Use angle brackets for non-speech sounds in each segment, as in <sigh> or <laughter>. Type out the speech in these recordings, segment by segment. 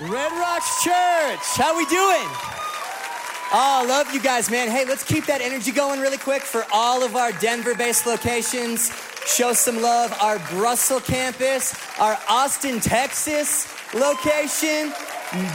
Red Rocks Church, how we doing? Oh, love you guys, man. Hey, let's keep that energy going really quick for all of our Denver-based locations. Show some love. Our Brussels campus, our Austin, Texas location,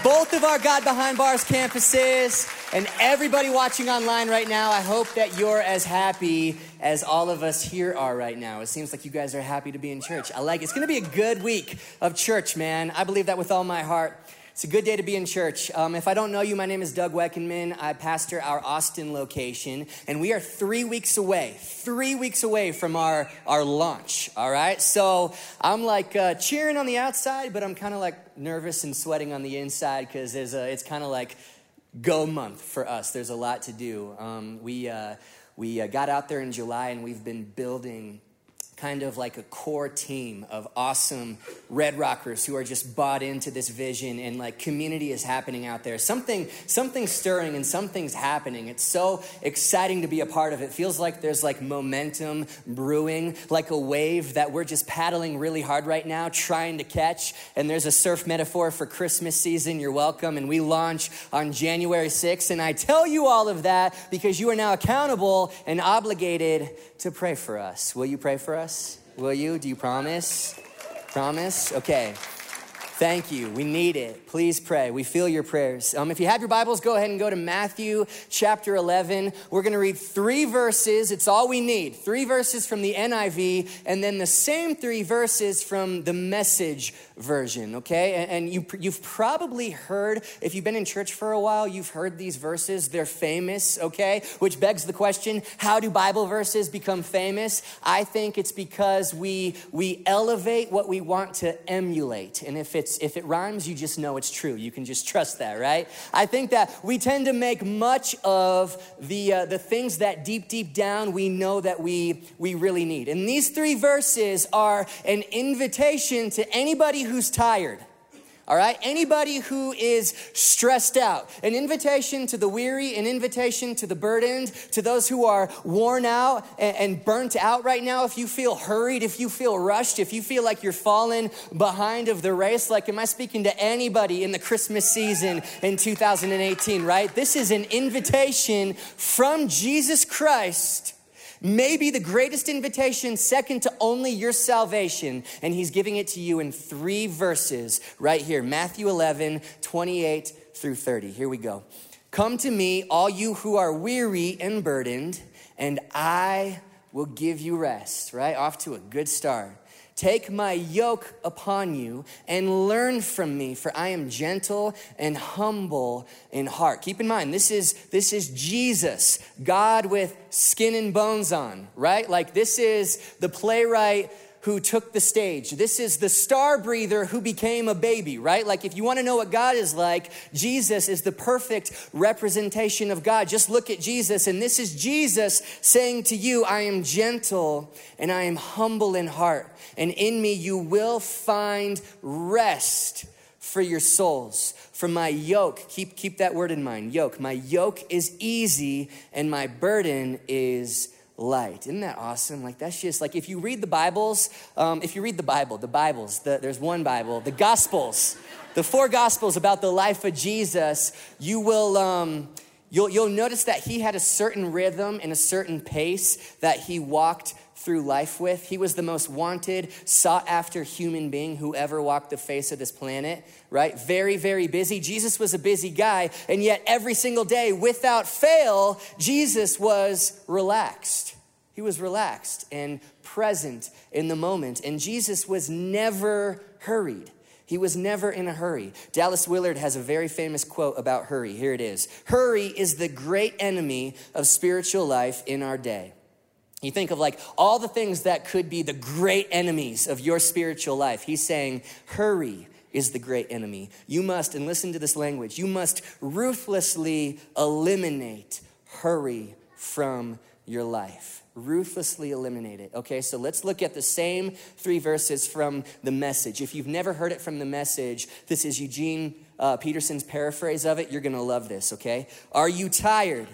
both of our God Behind Bars campuses, and everybody watching online right now. I hope that you're as happy as all of us here are right now. It seems like you guys are happy to be in church. I like it. It's going to be a good week of church, man. I believe that with all my heart. It's a good day to be in church. Um, if I don't know you, my name is Doug Weckenman. I pastor our Austin location, and we are three weeks away, three weeks away from our, our launch, all right? So I'm like uh, cheering on the outside, but I'm kind of like nervous and sweating on the inside because it's kind of like go month for us. There's a lot to do. Um, we uh, we uh, got out there in July, and we've been building kind of like a core team of awesome red rockers who are just bought into this vision and like community is happening out there. Something something's stirring and something's happening. It's so exciting to be a part of it. Feels like there's like momentum brewing like a wave that we're just paddling really hard right now trying to catch. And there's a surf metaphor for christmas season. You're welcome. And we launch on january 6th and i tell you all of that because you are now accountable and obligated to pray for us. Will you pray for us us? Will you? Do you promise? Promise? Okay. Thank you. We need it. Please pray. We feel your prayers. Um, if you have your Bibles, go ahead and go to Matthew chapter 11. We're going to read three verses. It's all we need. Three verses from the NIV, and then the same three verses from the message version, okay? And, and you, you've probably heard, if you've been in church for a while, you've heard these verses. They're famous, okay? Which begs the question how do Bible verses become famous? I think it's because we, we elevate what we want to emulate. And if, it's, if it rhymes, you just know it's true. You can just trust that, right? I think that we tend to make much of the, uh, the things that deep, deep down we know that we, we really need. And these three verses are an invitation to anybody who's tired. All right? Anybody who is stressed out. An invitation to the weary, an invitation to the burdened, to those who are worn out and, burnt out right now. If you feel hurried, if you feel rushed, if you feel like you're falling behind of the race, like, am I speaking to anybody in the Christmas season in 2018, right? This is an invitation from Jesus Christ maybe the greatest invitation, second to only your salvation. And he's giving it to you in three verses right here Matthew 11, 28 through 30. Here we go. Come to me, all you who are weary and burdened, and I will give you rest, right? Off to a good start. Take my yoke upon you and learn from me, for I am gentle and humble in heart. Keep in mind, this is, this is Jesus, God with skin and bones on, right? Like this is the playwright who took the stage. This is the star breather who became a baby, right? Like, if you want to know what God is like, Jesus is the perfect representation of God. Just look at Jesus, and this is Jesus saying to you, I am gentle and I am humble in heart, and in me you will find rest for your souls. For my yoke, keep, keep that word in mind yoke. My yoke is easy and my burden is light. Isn't that awesome? Like, that's just like if you read the Bibles, um, if you read the Bible, the Bibles, the, there's one Bible, the Gospels, the four Gospels about the life of Jesus, you will. Um, you'll, you'll notice that he had a certain rhythm and a certain pace that he walked through life with. He was the most wanted, sought after human being who ever walked the face of this planet, right? Very, very busy. Jesus was a busy guy, and yet every single day, without fail, Jesus was relaxed. He was relaxed and present in the moment, and Jesus was never hurried. He was never in a hurry. Dallas Willard has a very famous quote about hurry. Here it is Hurry is the great enemy of spiritual life in our day. You think of like all the things that could be the great enemies of your spiritual life. He's saying, hurry is the great enemy. You must, and listen to this language, you must ruthlessly eliminate hurry from your life. Ruthlessly eliminate it. Okay, so let's look at the same three verses from the message. If you've never heard it from the message, this is Eugene uh, Peterson's paraphrase of it. You're gonna love this, okay? Are you tired?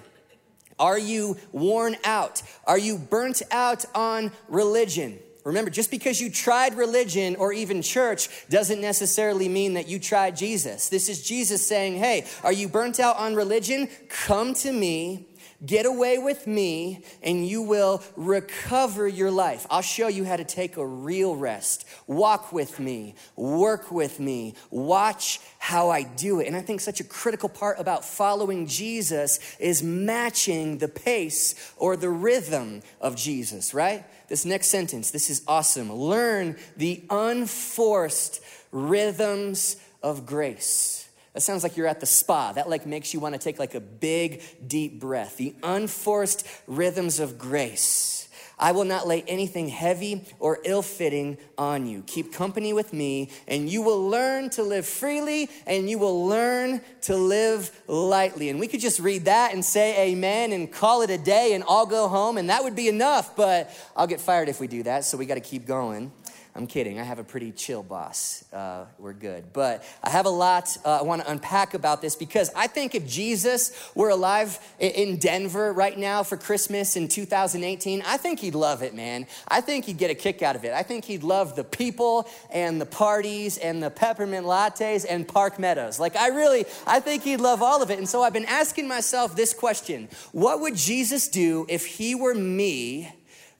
Are you worn out? Are you burnt out on religion? Remember, just because you tried religion or even church doesn't necessarily mean that you tried Jesus. This is Jesus saying, Hey, are you burnt out on religion? Come to me Get away with me, and you will recover your life. I'll show you how to take a real rest. Walk with me, work with me, watch how I do it. And I think such a critical part about following Jesus is matching the pace or the rhythm of Jesus, right? This next sentence, this is awesome. Learn the unforced rhythms of grace. That sounds like you're at the spa. That like makes you want to take like a big deep breath. The unforced rhythms of grace. I will not lay anything heavy or ill-fitting on you. Keep company with me and you will learn to live freely and you will learn to live lightly. And we could just read that and say amen and call it a day and all go home and that would be enough, but I'll get fired if we do that, so we got to keep going. I'm kidding. I have a pretty chill boss. Uh, we're good. But I have a lot uh, I want to unpack about this because I think if Jesus were alive in Denver right now for Christmas in 2018, I think he'd love it, man. I think he'd get a kick out of it. I think he'd love the people and the parties and the peppermint lattes and park meadows. Like, I really, I think he'd love all of it. And so I've been asking myself this question What would Jesus do if he were me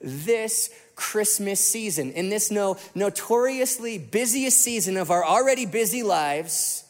this Christmas season, in this no, notoriously busiest season of our already busy lives,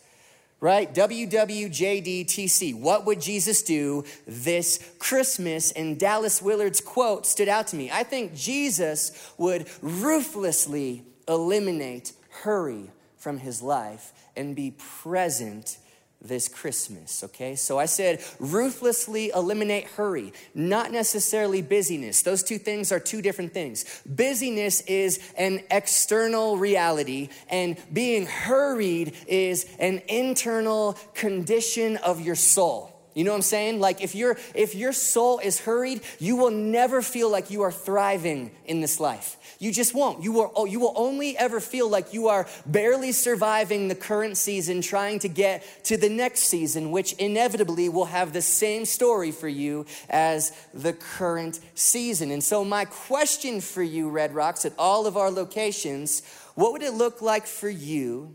right? WWJDTC. What would Jesus do this Christmas? And Dallas Willard's quote stood out to me. I think Jesus would ruthlessly eliminate hurry from his life and be present this Christmas, okay? So I said ruthlessly eliminate hurry, not necessarily busyness. Those two things are two different things. Busyness is an external reality, and being hurried is an internal condition of your soul. You know what I'm saying? Like if your if your soul is hurried, you will never feel like you are thriving in this life. You just won't. You will, oh, you will only ever feel like you are barely surviving the current season, trying to get to the next season, which inevitably will have the same story for you as the current season. And so, my question for you, Red Rocks, at all of our locations, what would it look like for you?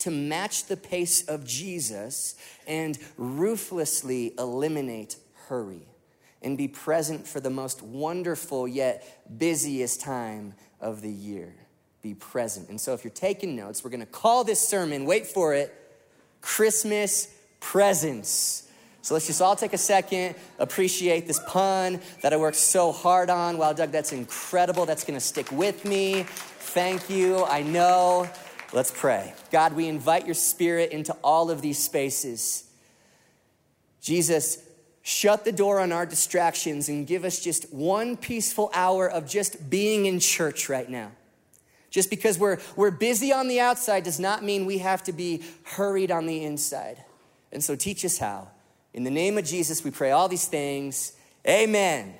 To match the pace of Jesus and ruthlessly eliminate hurry and be present for the most wonderful yet busiest time of the year. Be present. And so, if you're taking notes, we're gonna call this sermon, wait for it, Christmas Presence. So let's just all take a second, appreciate this pun that I worked so hard on. Wow, Doug, that's incredible. That's gonna stick with me. Thank you. I know. Let's pray. God, we invite your spirit into all of these spaces. Jesus, shut the door on our distractions and give us just one peaceful hour of just being in church right now. Just because we're, we're busy on the outside does not mean we have to be hurried on the inside. And so teach us how. In the name of Jesus, we pray all these things. Amen.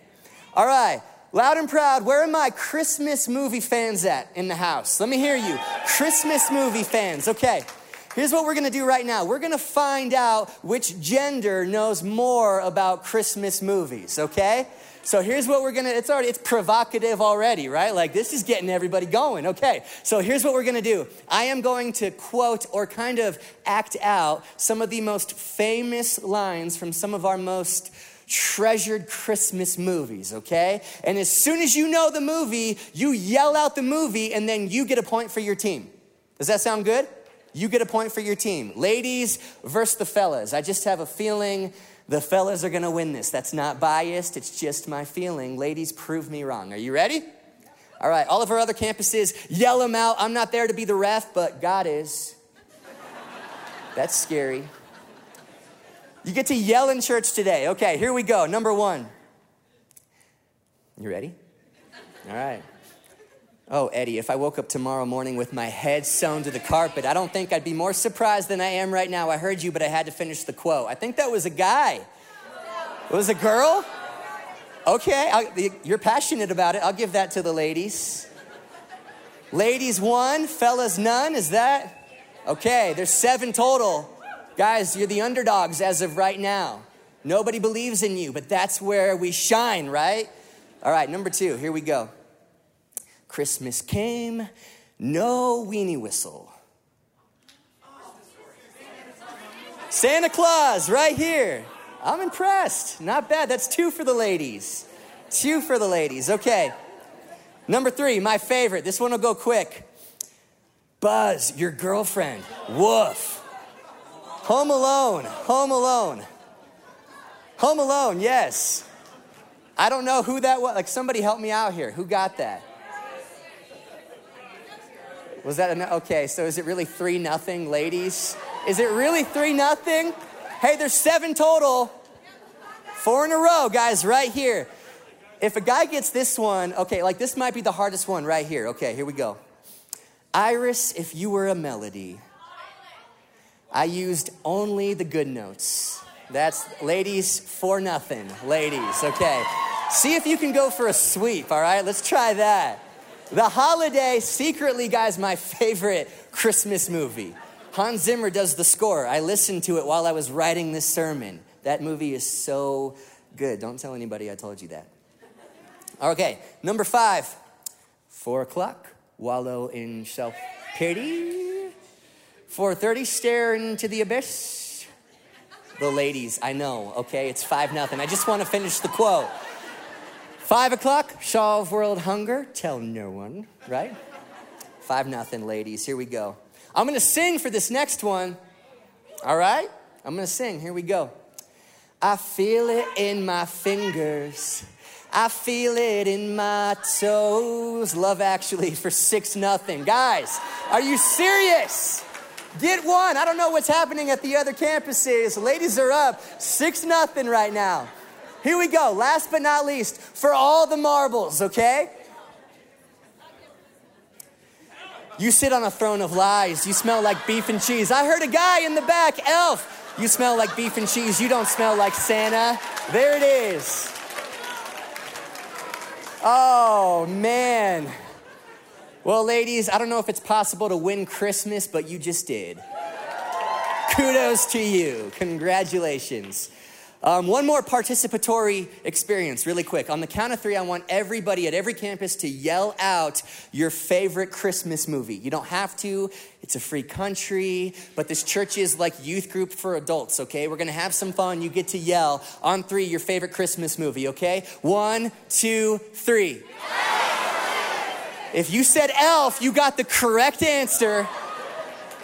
All right, loud and proud, where are my Christmas movie fans at in the house? Let me hear you. Christmas movie fans, okay. Here's what we're gonna do right now. We're gonna find out which gender knows more about Christmas movies, okay? So here's what we're gonna, it's already, it's provocative already, right? Like this is getting everybody going. Okay, so here's what we're gonna do. I am going to quote or kind of act out some of the most famous lines from some of our most treasured Christmas movies, okay? And as soon as you know the movie, you yell out the movie and then you get a point for your team. Does that sound good? you get a point for your team. Ladies versus the fellas. I just have a feeling the fellas are gonna win this. That's not biased, it's just my feeling. Ladies, prove me wrong. Are you ready? All right, all of our other campuses, yell them out. I'm not there to be the ref, but God is. That's scary. You get to yell in church today. Okay, here we go. Number one. You ready? All right. Oh, Eddie, if I woke up tomorrow morning with my head sewn to the carpet, I don't think I'd be more surprised than I am right now. I heard you, but I had to finish the quote. I think that was a guy. It was a girl? Okay, I'll, you're passionate about it. I'll give that to the ladies. Ladies, one, fellas, none. Is that? Okay, there's seven total. Guys, you're the underdogs as of right now. Nobody believes in you, but that's where we shine, right? All right, number two, here we go. Christmas came, no weenie whistle. Santa Claus, right here. I'm impressed. Not bad. That's two for the ladies. Two for the ladies. Okay. Number three, my favorite. This one will go quick. Buzz, your girlfriend. Woof. Home Alone. Home Alone. Home Alone, yes. I don't know who that was. Like, somebody help me out here. Who got that? Was that a, okay? So is it really three nothing, ladies? Is it really three nothing? Hey, there's seven total. Four in a row, guys, right here. If a guy gets this one, okay, like this might be the hardest one right here. Okay, here we go. Iris, if you were a melody, I used only the good notes. That's ladies for nothing. Ladies, okay. See if you can go for a sweep, all right? Let's try that. The Holiday, secretly, guys, my favorite Christmas movie. Hans Zimmer does the score. I listened to it while I was writing this sermon. That movie is so good. Don't tell anybody I told you that. Okay, number five, four o'clock, wallow in self pity. 4:30, stare into the abyss. The ladies, I know. Okay, it's five nothing. I just want to finish the quote. Five o'clock, solve world hunger. Tell no one, right? Five nothing, ladies. Here we go. I'm gonna sing for this next one. All right? I'm gonna sing. Here we go. I feel it in my fingers. I feel it in my toes. Love actually for six nothing. Guys, are you serious? Get one. I don't know what's happening at the other campuses. Ladies are up six nothing right now. Here we go. Last but not least, for all the marbles, okay? You sit on a throne of lies. You smell like beef and cheese. I heard a guy in the back, Elf. You smell like beef and cheese. You don't smell like Santa. There it is. Oh, man. Well, ladies, I don't know if it's possible to win Christmas, but you just did. Kudos to you. Congratulations. Um, one more participatory experience, really quick. On the count of three, I want everybody at every campus to yell out your favorite Christmas movie. You don't have to, it's a free country, but this church is like youth group for adults, okay? We're gonna have some fun. You get to yell on three your favorite Christmas movie, okay? One, two, three. If you said elf, you got the correct answer,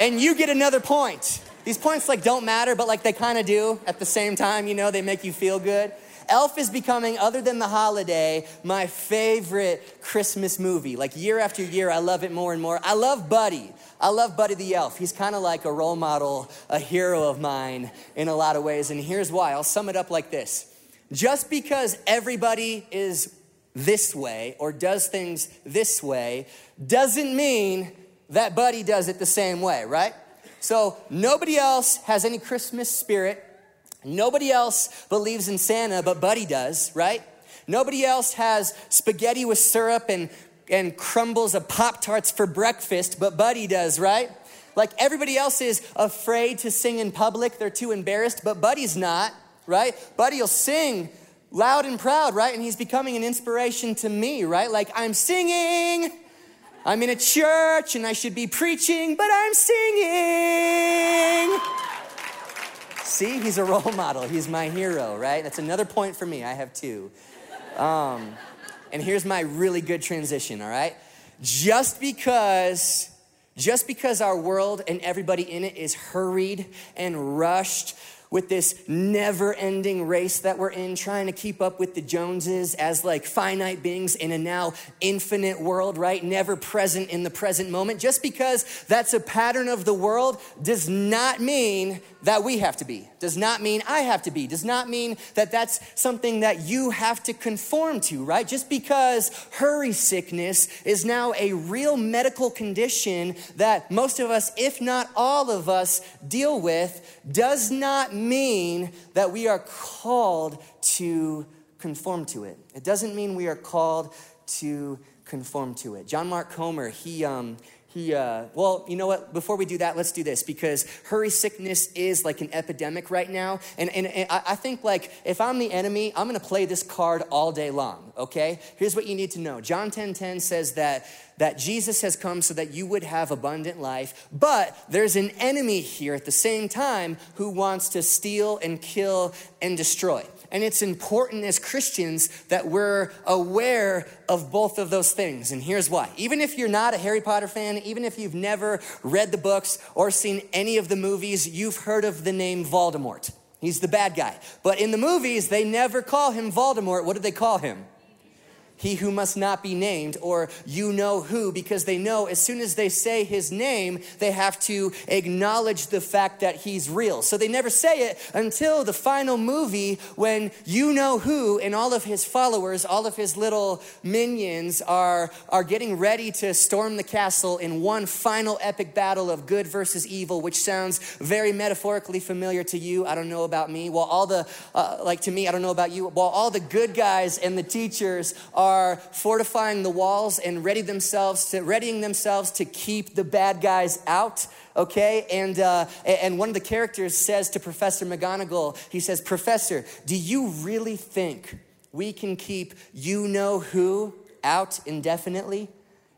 and you get another point. These points like don't matter, but like they kind of do at the same time, you know, they make you feel good. Elf is becoming, other than the holiday, my favorite Christmas movie. Like year after year, I love it more and more. I love Buddy. I love Buddy the Elf. He's kind of like a role model, a hero of mine in a lot of ways. And here's why I'll sum it up like this just because everybody is this way or does things this way doesn't mean that Buddy does it the same way, right? So nobody else has any Christmas spirit. Nobody else believes in Santa, but Buddy does, right? Nobody else has spaghetti with syrup and, and crumbles of Pop Tarts for breakfast, but Buddy does, right? Like everybody else is afraid to sing in public, they're too embarrassed, but Buddy's not, right? Buddy will sing loud and proud, right? And he's becoming an inspiration to me, right? Like I'm singing I'm in a church and I should be preaching, but I'm singing. See, he's a role model. He's my hero, right? That's another point for me. I have two. Um, and here's my really good transition, all right? Just because, just because our world and everybody in it is hurried and rushed with this never ending race that we're in, trying to keep up with the Joneses as like finite beings in a now infinite world, right? Never present in the present moment. Just because that's a pattern of the world does not mean that we have to be, does not mean I have to be, does not mean that that's something that you have to conform to, right? Just because hurry sickness is now a real medical condition that most of us, if not all of us, deal with, does not mean that we are called to conform to it. It doesn't mean we are called to conform to it. John Mark Comer, he, um, he, uh, well, you know what? Before we do that, let's do this because hurry sickness is like an epidemic right now. And, and, and I think, like, if I'm the enemy, I'm gonna play this card all day long, okay? Here's what you need to know John 10 10 says that, that Jesus has come so that you would have abundant life, but there's an enemy here at the same time who wants to steal and kill and destroy. And it's important as Christians that we're aware of both of those things. And here's why. Even if you're not a Harry Potter fan, even if you've never read the books or seen any of the movies, you've heard of the name Voldemort. He's the bad guy. But in the movies, they never call him Voldemort. What do they call him? He who must not be named, or you know who, because they know as soon as they say his name, they have to acknowledge the fact that he's real. So they never say it until the final movie when you know who and all of his followers, all of his little minions are, are getting ready to storm the castle in one final epic battle of good versus evil, which sounds very metaphorically familiar to you. I don't know about me. Well, all the, uh, like to me, I don't know about you, while all the good guys and the teachers are are fortifying the walls and ready themselves to, readying themselves to keep the bad guys out okay? And, uh, and one of the characters says to Professor McGonagall, he says, Professor, do you really think we can keep you know who out indefinitely?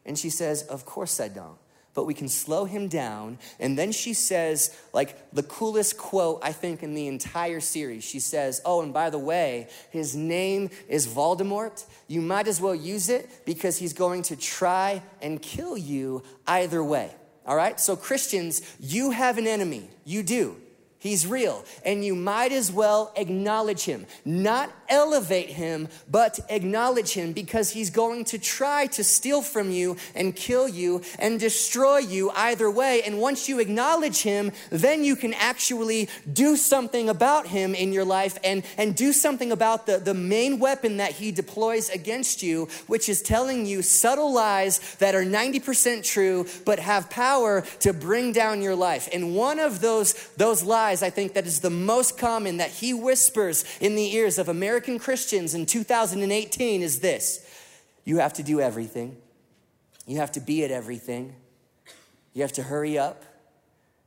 And she says, Of course I don't but we can slow him down. And then she says, like, the coolest quote, I think, in the entire series. She says, Oh, and by the way, his name is Voldemort. You might as well use it because he's going to try and kill you either way. All right? So, Christians, you have an enemy. You do. He's real, and you might as well acknowledge him. Not elevate him, but acknowledge him because he's going to try to steal from you and kill you and destroy you either way. And once you acknowledge him, then you can actually do something about him in your life and, and do something about the, the main weapon that he deploys against you, which is telling you subtle lies that are 90% true but have power to bring down your life. And one of those, those lies lies, I think, that is the most common that he whispers in the ears of American Christians in 2018 is this you have to do everything, you have to be at everything, you have to hurry up.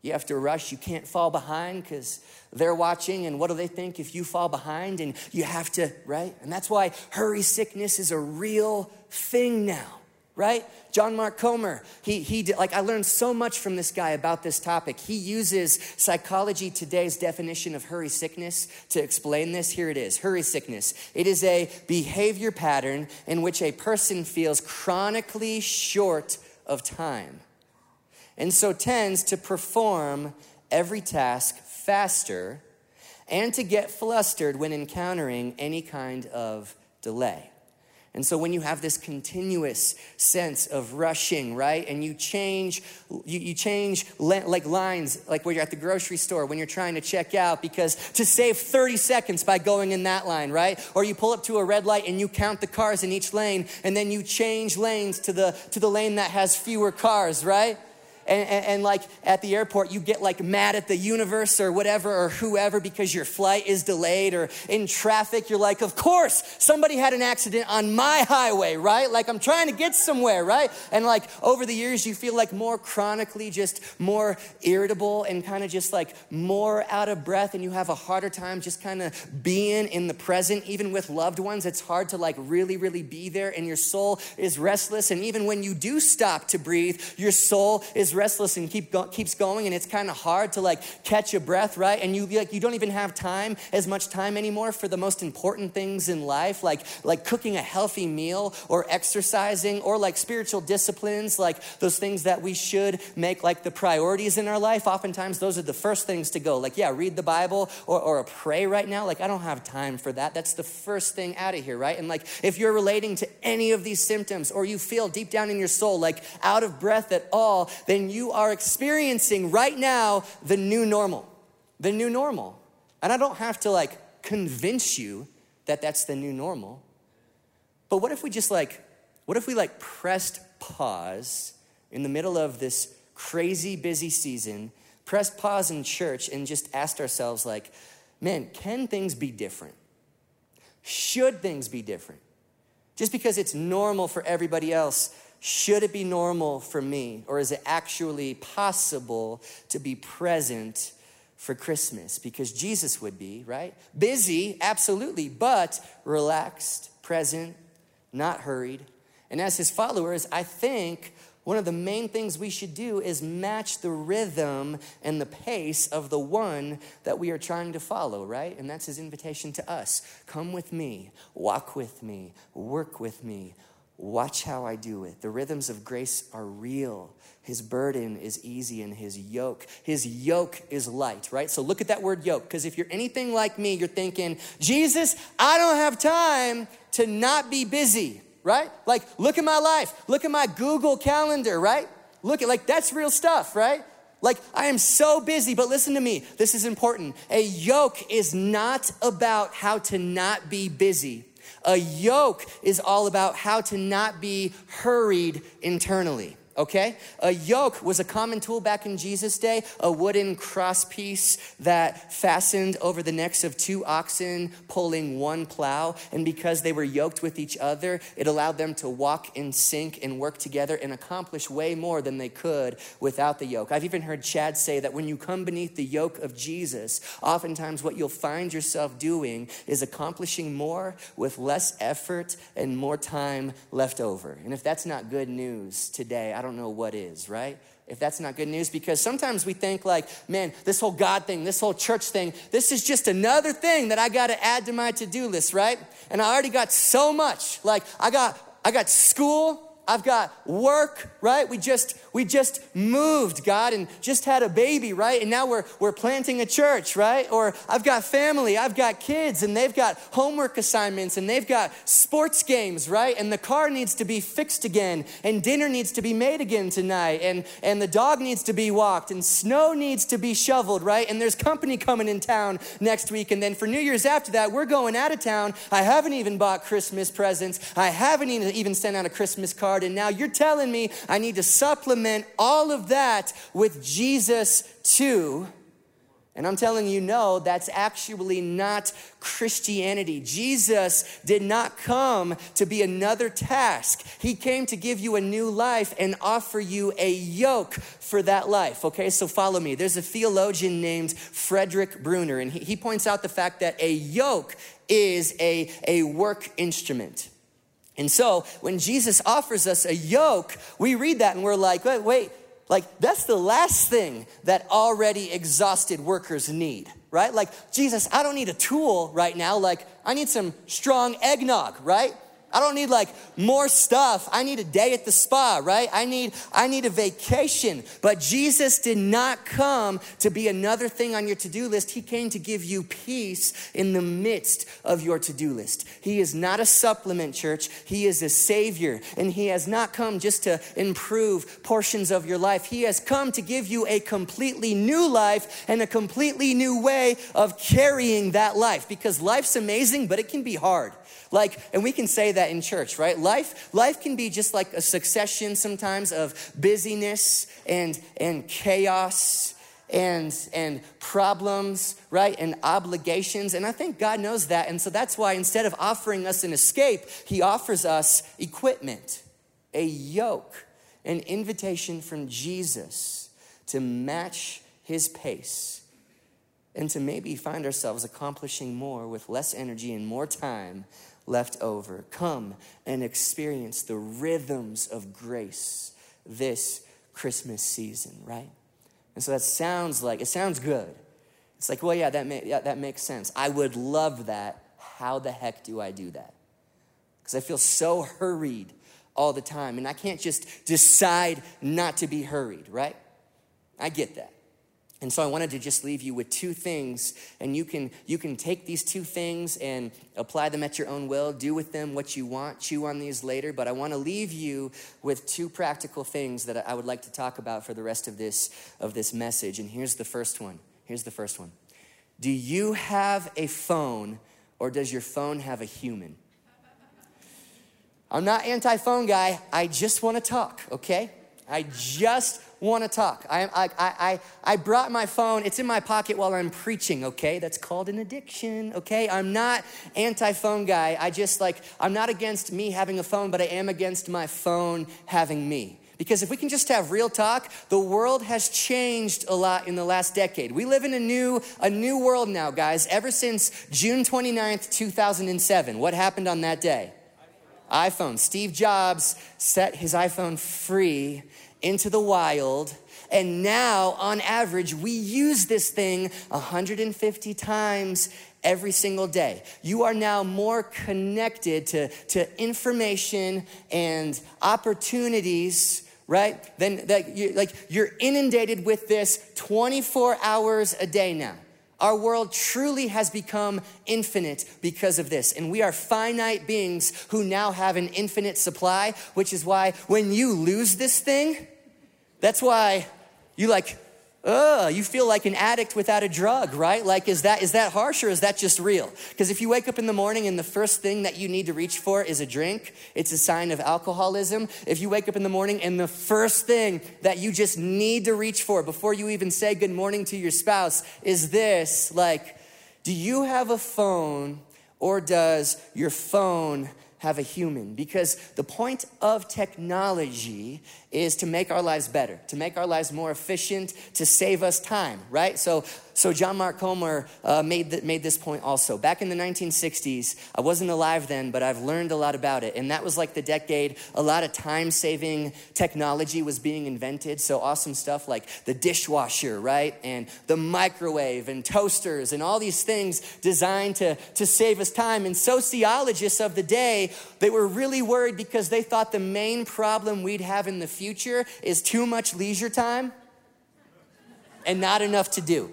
You have to rush. You can't fall behind because they're watching, and what do they think if you fall behind? And you have to, right? And that's why hurry sickness is a real thing now right? John Mark Comer, he, he did, like I learned so much from this guy about this topic. He uses Psychology Today's definition of hurry sickness to explain this. Here it is hurry sickness. It is a behavior pattern in which a person feels chronically short of time and so tends to perform every task faster and to get flustered when encountering any kind of delay. And so when you have this continuous sense of rushing, right? And you change, you, you change like lines, like where you're at the grocery store, when you're trying to check out, because to save 30 seconds by going in that line, right? Or you pull up to a red light and you count the cars in each lane, and then you change lanes to the, to the lane that has fewer cars, right? And, and, and, like at the airport, you get like mad at the universe or whatever or whoever because your flight is delayed, or in traffic, you're like, of course, somebody had an accident on my highway, right? Like I'm trying to get somewhere, right? And like over the years, you feel like more chronically just more irritable and kind of just like more out of breath, and you have a harder time just kind of being in the present, even with loved ones. It's hard to like really, really be there, and your soul is restless. And even when you do stop to breathe, your soul is restless and keep go- keeps going and it's kind of hard to like catch your breath right? And you like you don't even have time as much time anymore for the most important things in life like like cooking a healthy meal or exercising or like spiritual disciplines like those things that we should make like the priorities in our life. Oftentimes those are the first things to go. Like yeah read the bible or, or pray right now. Like i don't have time for that. That's the first thing out of here right? And like if you're relating to any of these symptoms or you feel deep down in your soul like out of breath at all then you are experiencing right now the new normal. The new normal. And I don't have to like convince you that that's the new normal. But what if we just like, what if we like pressed pause in the middle of this crazy busy season, pressed pause in church and just asked ourselves, like, man, can things be different? Should things be different? Just because it's normal for everybody else should it be normal for me, or is it actually possible to be present for Christmas? Because Jesus would be, right? Busy, absolutely, but relaxed, present, not hurried. And as his followers, I think one of the main things we should do is match the rhythm and the pace of the one that we are trying to follow, right? And that's his invitation to us. Come with me, walk with me, work with me, Watch how I do it. The rhythms of grace are real. His burden is easy and his yoke, his yoke is light, right? So look at that word yoke, because if you're anything like me, you're thinking, Jesus, I don't have time to not be busy, right? Like, look at my life, look at my Google calendar, right? Look at, like, that's real stuff, right? Like, I am so busy, but listen to me, this is important. A yoke is not about how to not be busy. A yoke is all about how to not be hurried internally okay? A yoke was a common tool back in Jesus' day, a wooden cross piece that fastened over the necks of two oxen pulling one plow. And because they were yoked with each other, it allowed them to walk in sync and work together and accomplish way more than they could without the yoke. I've even heard Chad say that when you come beneath the yoke of Jesus, oftentimes what you'll find yourself doing is accomplishing more with less effort and more time left over. And if that's not good news today, I don't know what is, right? If that's not good news, because sometimes we think, like, man, this whole God thing, this whole church thing, this is just another thing that I got to add to my to do list, right? And I already got so much. Like, I got, I got school, I've got work, right? We just we just moved, God, and just had a baby, right? And now we're we're planting a church, right? Or I've got family, I've got kids, and they've got homework assignments and they've got sports games, right? And the car needs to be fixed again, and dinner needs to be made again tonight, and and the dog needs to be walked, and snow needs to be shoveled, right? And there's company coming in town next week, and then for New Year's after that, we're going out of town. I haven't even bought Christmas presents. I haven't even sent out a Christmas card and now you're telling me I need to supplement all of that with Jesus too. And I'm telling you, no, that's actually not Christianity. Jesus did not come to be another task. He came to give you a new life and offer you a yoke for that life. Okay, so follow me. There's a theologian named Frederick Bruner, and he, he points out the fact that a yoke is a, a work instrument. And so when Jesus offers us a yoke, we read that and we're like, wait, wait, like that's the last thing that already exhausted workers need, right? Like, Jesus, I don't need a tool right now. Like, I need some strong eggnog, right? I don't need like more stuff. I need a day at the spa, right? I need I need a vacation. But Jesus did not come to be another thing on your to-do list. He came to give you peace in the midst of your to-do list. He is not a supplement, church. He is a savior, and he has not come just to improve portions of your life. He has come to give you a completely new life and a completely new way of carrying that life because life's amazing, but it can be hard. Like, and we can say that in church, right? Life, life can be just like a succession sometimes of busyness and, and chaos and, and problems, right? And obligations. And I think God knows that. And so that's why instead of offering us an escape, He offers us equipment, a yoke, an invitation from Jesus to match His pace and to maybe find ourselves accomplishing more with less energy and more time left over. Come and experience the rhythms of grace this Christmas season, right? And so that sounds like, it sounds good. It's like, well, yeah, that, may, yeah, that makes sense. I would love that. How the heck do I do that? Because I feel so hurried all the time, and I can't just decide not to be hurried, right? I get that. And so I wanted to just leave you with two things, and you can you can take these two things and apply them at your own will, do with them what you want, chew on these later, but I want to leave you with two practical things that I would like to talk about for the rest of this of this message. And here's the first one. Here's the first one. Do you have a phone or does your phone have a human? I'm not anti-phone guy. I just want to talk, okay? I just want to talk. I, I, I, I brought my phone, it's in my pocket while I'm preaching, okay? That's called an addiction, okay? I'm not anti phone guy. I just like, I'm not against me having a phone, but I am against my phone having me. Because if we can just have real talk, the world has changed a lot in the last decade. We live in a new, a new world now, guys. Ever since June 29th, 2007. What happened on that day? iPhone. Steve Jobs set his iPhone free into the wild. And now, on average, we use this thing 150 times every single day. You are now more connected to, to information and opportunities right? Then that you, like you're inundated with this 24 hours a day now. Our world truly has become infinite because of this. And we are finite beings who now have an infinite supply, which is why when you lose this thing, that's why you like Ugh, you feel like an addict without a drug, right? Like, is that, is that harsh or is that just real? Because if you wake up in the morning and the first thing that you need to reach for is a drink, it's a sign of alcoholism. If you wake up in the morning and the first thing that you just need to reach for before you even say good morning to your spouse is this, like, do you have a phone or does your phone have a human because the point of technology is to make our lives better, to make our lives more efficient, to save us time, right? So, so John Mark Comer uh, made, made this point also. Back in the 1960s, I wasn't alive then, but I've learned a lot about it. And that was like the decade a lot of time saving technology was being invented. So awesome stuff like the dishwasher, right? And the microwave and toasters and all these things designed to, to save us time. And sociologists of the day, they were really worried because they thought the main problem we'd have in the future is too much leisure time and not enough to do.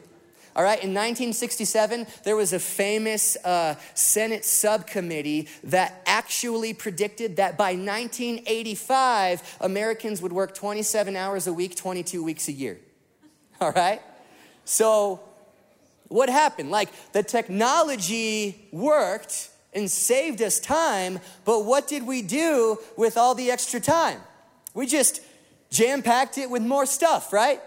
All right, in 1967, there was a famous uh, Senate subcommittee that actually predicted that by 1985, Americans would work 27 hours a week, 22 weeks a year. All right? So, what happened? Like, the technology worked and saved us time, but what did we do with all the extra time? We just jam packed it with more stuff, right?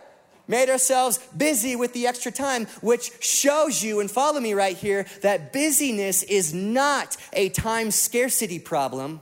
Made ourselves busy with the extra time, which shows you, and follow me right here, that busyness is not a time scarcity problem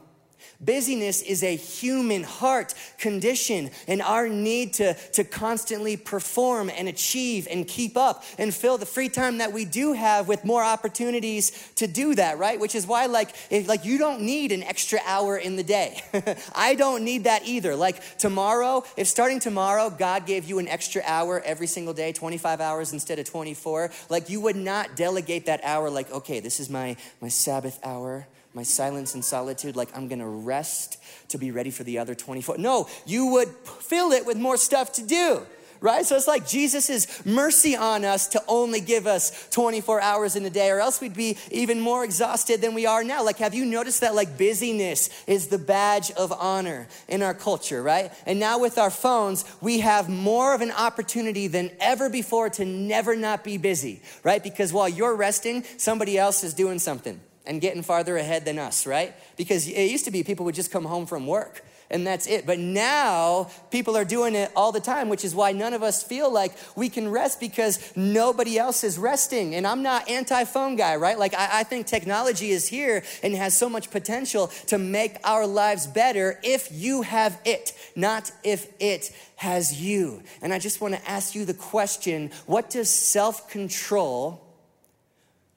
Busyness is a human heart condition and our need to, to constantly perform and achieve and keep up and fill the free time that we do have with more opportunities to do that, right? Which is why, like, if, like you don't need an extra hour in the day. <laughs> I don't need that either. Like tomorrow, if starting tomorrow, God gave you an extra hour every single day, 25 hours instead of 24, like you would not delegate that hour like, okay, this is my, my Sabbath hour my silence and solitude, like I'm gonna rest to be ready for the other 24. No, you would fill it with more stuff to do, right? So it's like Jesus' mercy on us to only give us 24 hours in a day, or else we'd be even more exhausted than we are now. Like, have you noticed that like busyness is the badge of honor in our culture, right? And now with our phones, we have more of an opportunity than ever before to never not be busy, right? Because while you're resting, somebody else is doing something and getting farther ahead than us, right? Because it used to be people would just come home from work and that's it. But now people are doing it all the time, which is why none of us feel like we can rest because nobody else is resting. And I'm not anti phone guy, right? Like, I, I, think technology is here and has so much potential to make our lives better if you have it, not if it has you. And I just want to ask you the question what does self control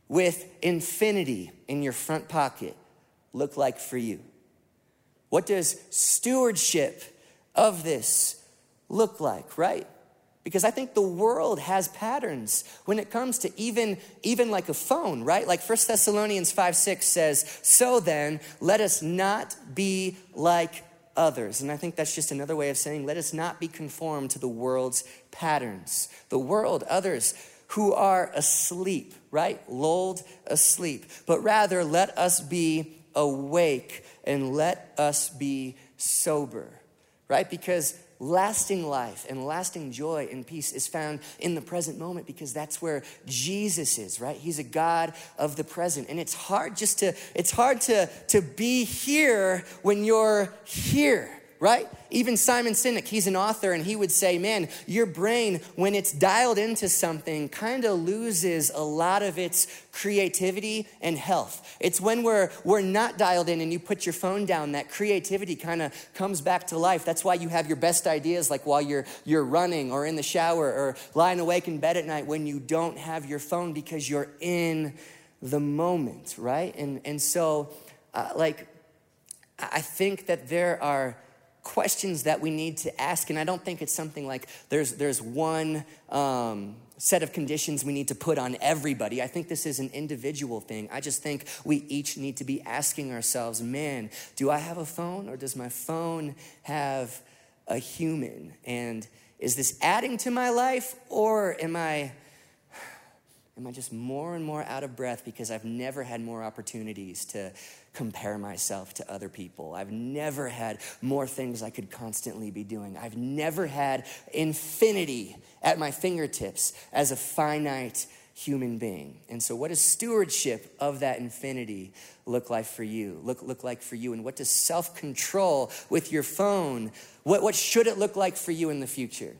with infinity in your front pocket look like for you? What does stewardship of this look like, right? Because I think the world has patterns when it comes to even, even like a phone, right? Like 1 Thessalonians 5 6 says, So then, let us not be like others. And I think that's just another way of saying, let us not be conformed to the world's patterns. The world, others, who are asleep, right? Lulled asleep. But rather, let us be awake and let us be sober, right? Because lasting life and lasting joy and peace is found in the present moment because that's where Jesus is, right? He's a God of the present. And it's hard just to, it's hard to, to be here when you're here right? Even Simon Sinek, he's an author, and he would say, Man, your brain, when it's dialed into something, kind of loses a lot of its creativity and health. It's when we're, we're not dialed in and you put your phone down that creativity kind of comes back to life. That's why you have your best ideas, like while you're, you're running or in the shower or lying awake in bed at night when you don't have your phone because you're in the moment, right? And, and so, uh, like, I think that there are questions that we need to ask. And I don't think it's something like there's, there's one um, set of conditions we need to put on everybody. I think this is an individual thing. I just think we each need to be asking ourselves man, do I have a phone or does my phone have a human? And is this adding to my life or am I am I just more and more out of breath because I've never had more opportunities to compare myself to other people. I've never had more things I could constantly be doing. I've never had infinity at my fingertips as a finite human being. And so what does stewardship of that infinity look like for you? Look look like for you and what does self-control with your phone what what should it look like for you in the future?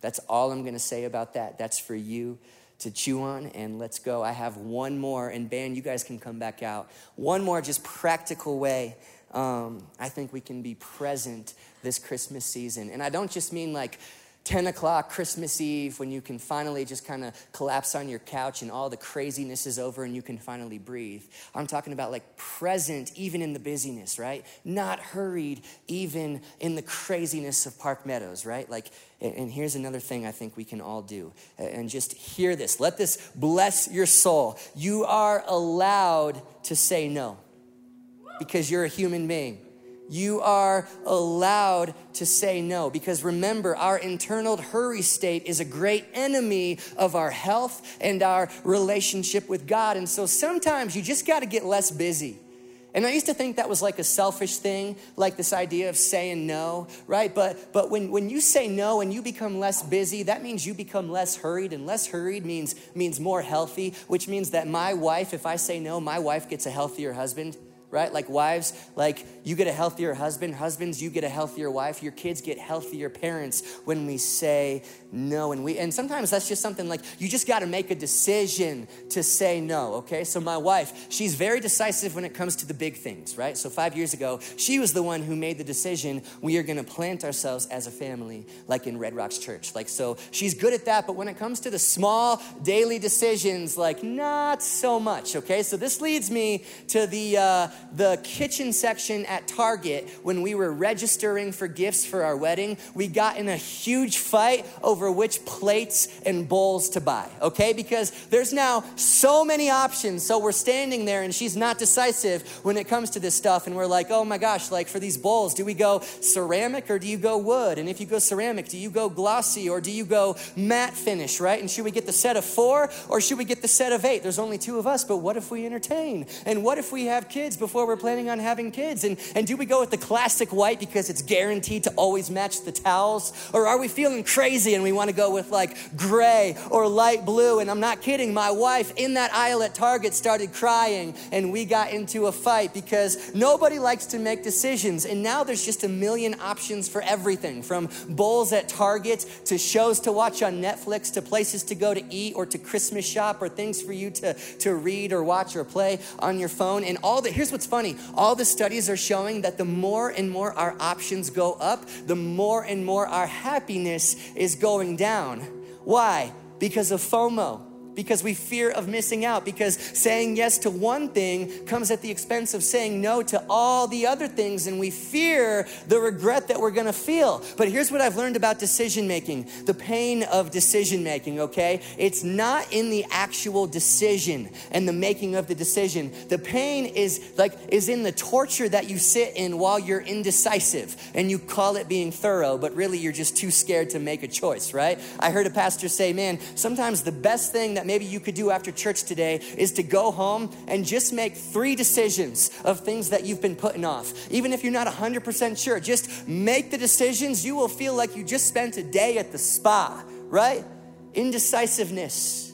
That's all I'm going to say about that. That's for you to chew on, and let's go. I have one more, and band, you guys can come back out. One more, just practical way. Um, I think we can be present this Christmas season. And I don't just mean like 10 o'clock Christmas Eve when you can finally just kind of collapse on your couch and all the craziness is over and you can finally breathe. I'm talking about like present even in the busyness, right? Not hurried even in the craziness of Park Meadows, right? Like, and here's another thing I think we can all do. And just hear this. Let this bless your soul. You are allowed to say no because you're a human being. You are allowed to say no because remember, our internal hurry state is a great enemy of our health and our relationship with God. And so sometimes you just got to get less busy. And I used to think that was like a selfish thing, like this idea of saying no, right? But but when, when you say no and you become less busy, that means you become less hurried, and less hurried means means more healthy, which means that my wife, if I say no, my wife gets a healthier husband right? Like wives, like you get a healthier husband. Husbands, you get a healthier wife. Your kids get healthier parents when we say no. And we and sometimes that's just something like you just got to make a decision to say no, okay? So my wife, she's very decisive when it comes to the big things, right? So 5 years ago, she was the one who made the decision we are going to plant ourselves as a family like in Red Rocks Church. Like so she's good at that, but when it comes to the small daily decisions, like not so much, okay? So this leads me to the uh, the kitchen section at Target when we were registering for gifts for our wedding. We got in a huge fight over which plates and bowls to buy, okay? Because there's now so many options. So we're standing there and she's not decisive when it comes to this stuff. And we're like, oh my gosh, like for these bowls, do we go ceramic or do you go wood? And if you go ceramic, do you go glossy or do you go matte finish, right? And should we get the set of four or should we get the set of eight? There's only two of us, but what if we entertain? And what if we have kids before? Before we're planning on having kids? And, and do we go with the classic white because it's guaranteed to always match the towels? Or are we feeling crazy and we want to go with like gray or light blue? And I'm not kidding, my wife in that aisle at Target started crying and we got into a fight because nobody likes to make decisions. And now there's just a million options for everything from bowls at Target to shows to watch on Netflix to places to go to eat or to Christmas shop or things for you to, to read or watch or play on your phone. And all the, here's what's funny. All the studies are showing that the more and more our options go up, the more and more our happiness is going down. Why? Because of FOMO because we fear of missing out, because saying yes to one thing comes at the expense of saying no to all the other things, and we fear the regret that we're gonna feel. But here's what I've learned about decision making the pain of decision making, okay? It's not in the actual decision and the making of the decision. The pain is like, is in the torture that you sit in while you're indecisive and you call it being thorough, but really you're just too scared to make a choice, right? I heard a pastor say, man, sometimes the best thing that that maybe you could do after church today is to go home and just make three decisions of things that you've been putting off. Even if you're not 100% sure, just make the decisions. You will feel like you just spent a day at the spa, right? Indecisiveness.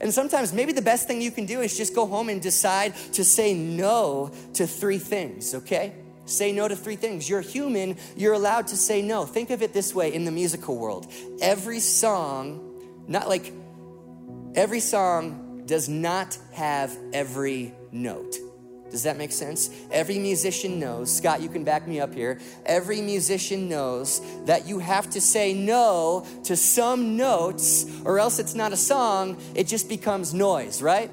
And sometimes maybe the best thing you can do is just go home and decide to say no to three things, okay? Say no to three things. You're human, you're allowed to say no. Think of it this way in the musical world. Every song, not like every song does not have every note. Does that make sense? Every musician knows, Scott, you can back me up here. Every musician knows that you have to say no to some notes, or else it's not a song, it just becomes noise, right?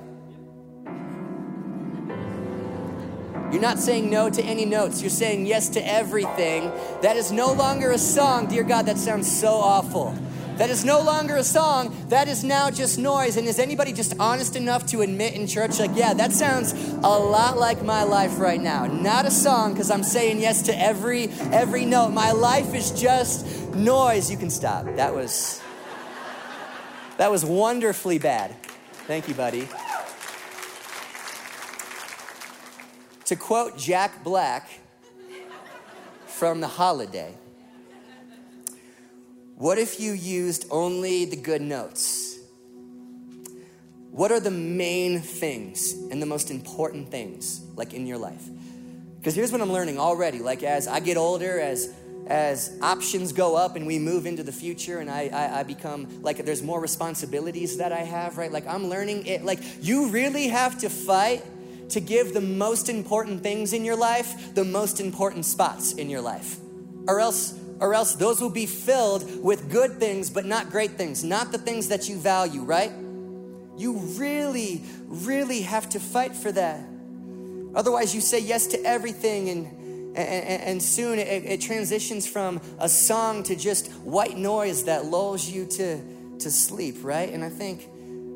You're not saying no to any notes. You're saying yes to everything. That is no longer a song. Dear God, that sounds so awful. That is no longer a song. That is now just noise. And is anybody just honest enough to admit in church, like, yeah, that sounds a lot like my life right now? Not a song, because I'm saying yes to every every note. My life is just noise. You can stop. That was that was wonderfully bad. Thank you, buddy. To quote Jack Black from The Holiday. What if you used only the good notes? What are the main things and the most important things like in your life? Because here's what I'm learning already. Like as I get older, as as options go up and we move into the future and I, I, I, become like there's more responsibilities that I have, right? Like I'm learning it. Like you really have to fight to give the most important things in your life the most important spots in your life. Or else or else those will be filled with good things, but not great things, not the things that you value, right? You really, really have to fight for that. Otherwise, you say yes to everything, and, and, and soon it, it transitions from a song to just white noise that lulls you to, to sleep, right? And I think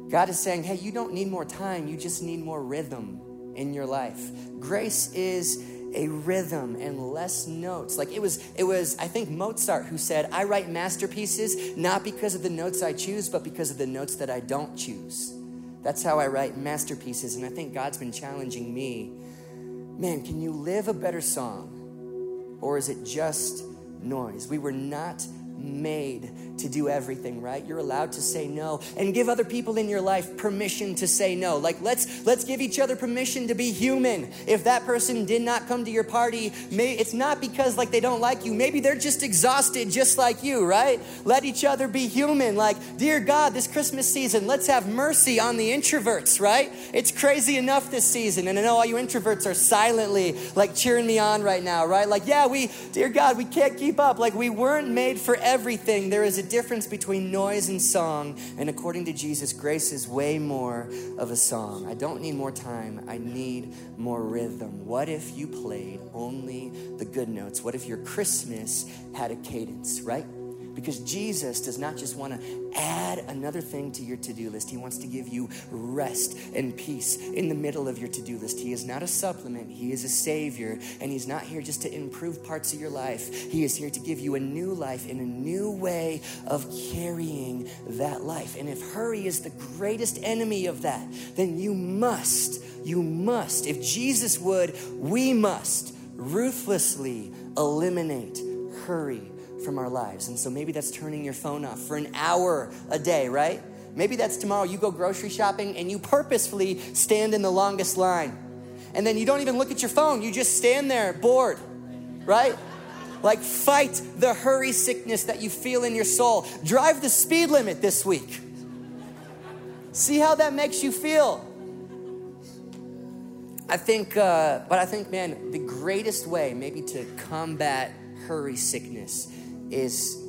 God is saying, hey, you don't need more time, you just need more rhythm in your life. Grace is a rhythm and less notes. Like it was, it was, I think Mozart who said, I write masterpieces not because of the notes I choose, but because of the notes that I don't choose. That's how I write masterpieces. And I think God's been challenging me. Man, can you live a better song? Or is it just noise? We were not made to do everything, right? You're allowed to say no and give other people in your life permission to say no. Like let's let's give each other permission to be human. If that person did not come to your party, may, it's not because like they don't like you. Maybe they're just exhausted just like you, right? Let each other be human. Like, dear God, this Christmas season, let's have mercy on the introverts, right? It's crazy enough this season. And I know all you introverts are silently like cheering me on right now, right? Like, yeah, we dear God, we can't keep up. Like we weren't made for everything. There is a difference between noise and song. And according to Jesus, grace is way more of a song. I don't need more time, I need more rhythm. What if you played only the good notes? What if your Christmas had a cadence, right? Because Jesus does not just want to add another thing to your to do list, He wants to give you rest and peace in the middle of your to do list. He is not a supplement, He is a Savior, and He's not here just to improve parts of your life. He is here to give you a new life and a new way of carrying that life. And if hurry is the greatest enemy of that, then you must, you must, if Jesus would, we must ruthlessly eliminate hurry from our lives. And so maybe that's turning your phone off for an hour a day, right? Maybe that's tomorrow you go grocery shopping and you purposefully stand in the longest line. And then you don't even look at your phone, you just stand there bored, right? Like, fight the hurry sickness that you feel in your soul. Drive the speed limit this week. See how that makes you feel. I think, uh, but I think, man, the greatest way maybe to combat hurry sickness is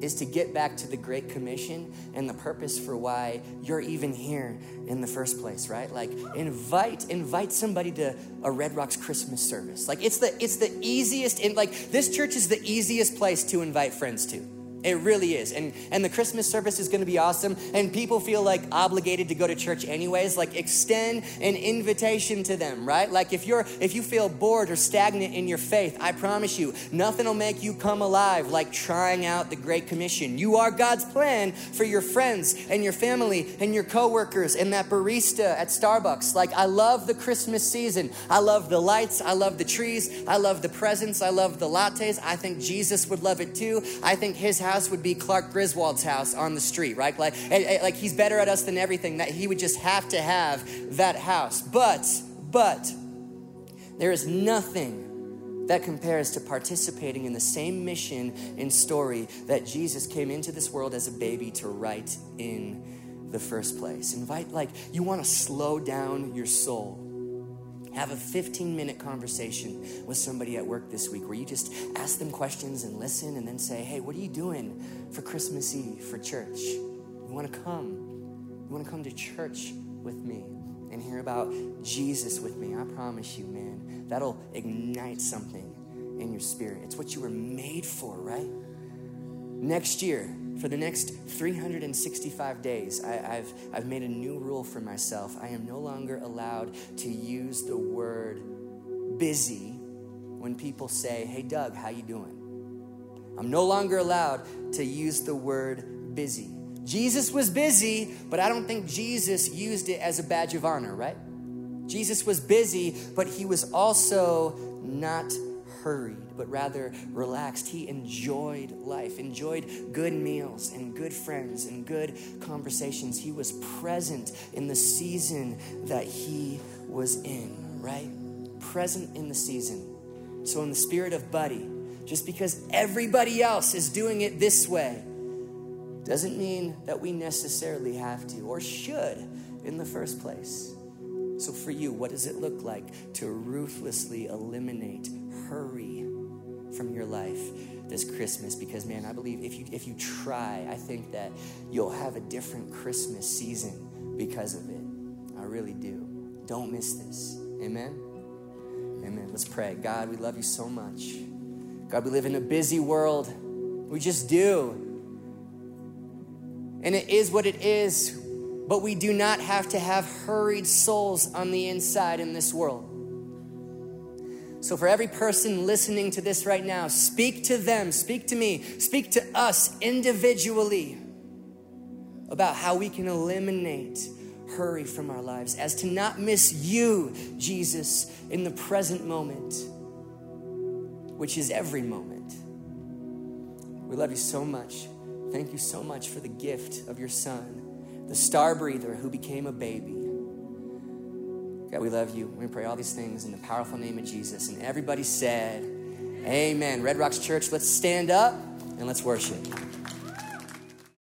is to get back to the great commission and the purpose for why you're even here in the first place right? Like invite invite somebody to a red rocks christmas service. Like it's the it's the easiest and like this church is the easiest place to invite friends to it really is. And and the Christmas service is going to be awesome and people feel like obligated to go to church anyways, like extend an invitation to them, right? Like if you're if you feel bored or stagnant in your faith, I promise you, nothing will make you come alive like trying out the great commission. You are God's plan for your friends and your family and your coworkers and that barista at Starbucks. Like I love the Christmas season. I love the lights, I love the trees, I love the presents, I love the lattes. I think Jesus would love it too. I think his house would be Clark Griswold's house on the street, right? Like, eh, eh, like he's better at us than everything, that he would just have to have that house. But, but, there is nothing that compares to participating in the same mission and story that Jesus came into this world as a baby to write in the first place. Invite, like, you want to slow down your soul. Have a 15 minute conversation with somebody at work this week where you just ask them questions and listen and then say, hey, what are you doing for Christmas Eve for church? You want to come? You want to come to church with me and hear about Jesus with me? I promise you, man, that'll ignite something in your spirit. It's what you were made for, right? Next year, for the next 365 days, I, have I've made a new rule for myself. I am no longer allowed to use the word busy when people say, hey, Doug, how you doing? I'm no longer allowed to use the word busy. Jesus was busy, but I don't think Jesus used it as a badge of honor, right? Jesus was busy, but he was also not hurried, but rather relaxed. He enjoyed life, enjoyed good meals and good friends and good conversations. He was present in the season that he was in, right? Present in the season. So, in the spirit of Buddy, just because everybody else is doing it this way, doesn't mean that we necessarily have to or should in the first place. So, for you, what does it look like to ruthlessly eliminate hurry from your life this Christmas because man, I believe if you if you try, I think that you'll have a different Christmas season because of it. I really do. Don't miss this. Amen. Amen. Let's pray. God, we love you so much. God, we live in a busy world. We just do. And it is what it is, but we do not have to have hurried souls on the inside in this world. So, for every person listening to this right now, speak to them, speak to me, speak to us individually about how we can eliminate hurry from our lives, as to not miss you, Jesus, in the present moment, which is every moment. We love you so much. Thank you so much for the gift of your son, the star breather who became a baby God, we love you. We pray all these things in the powerful name of Jesus. And everybody said, Amen. Red Rocks Church, let's stand up and let's worship.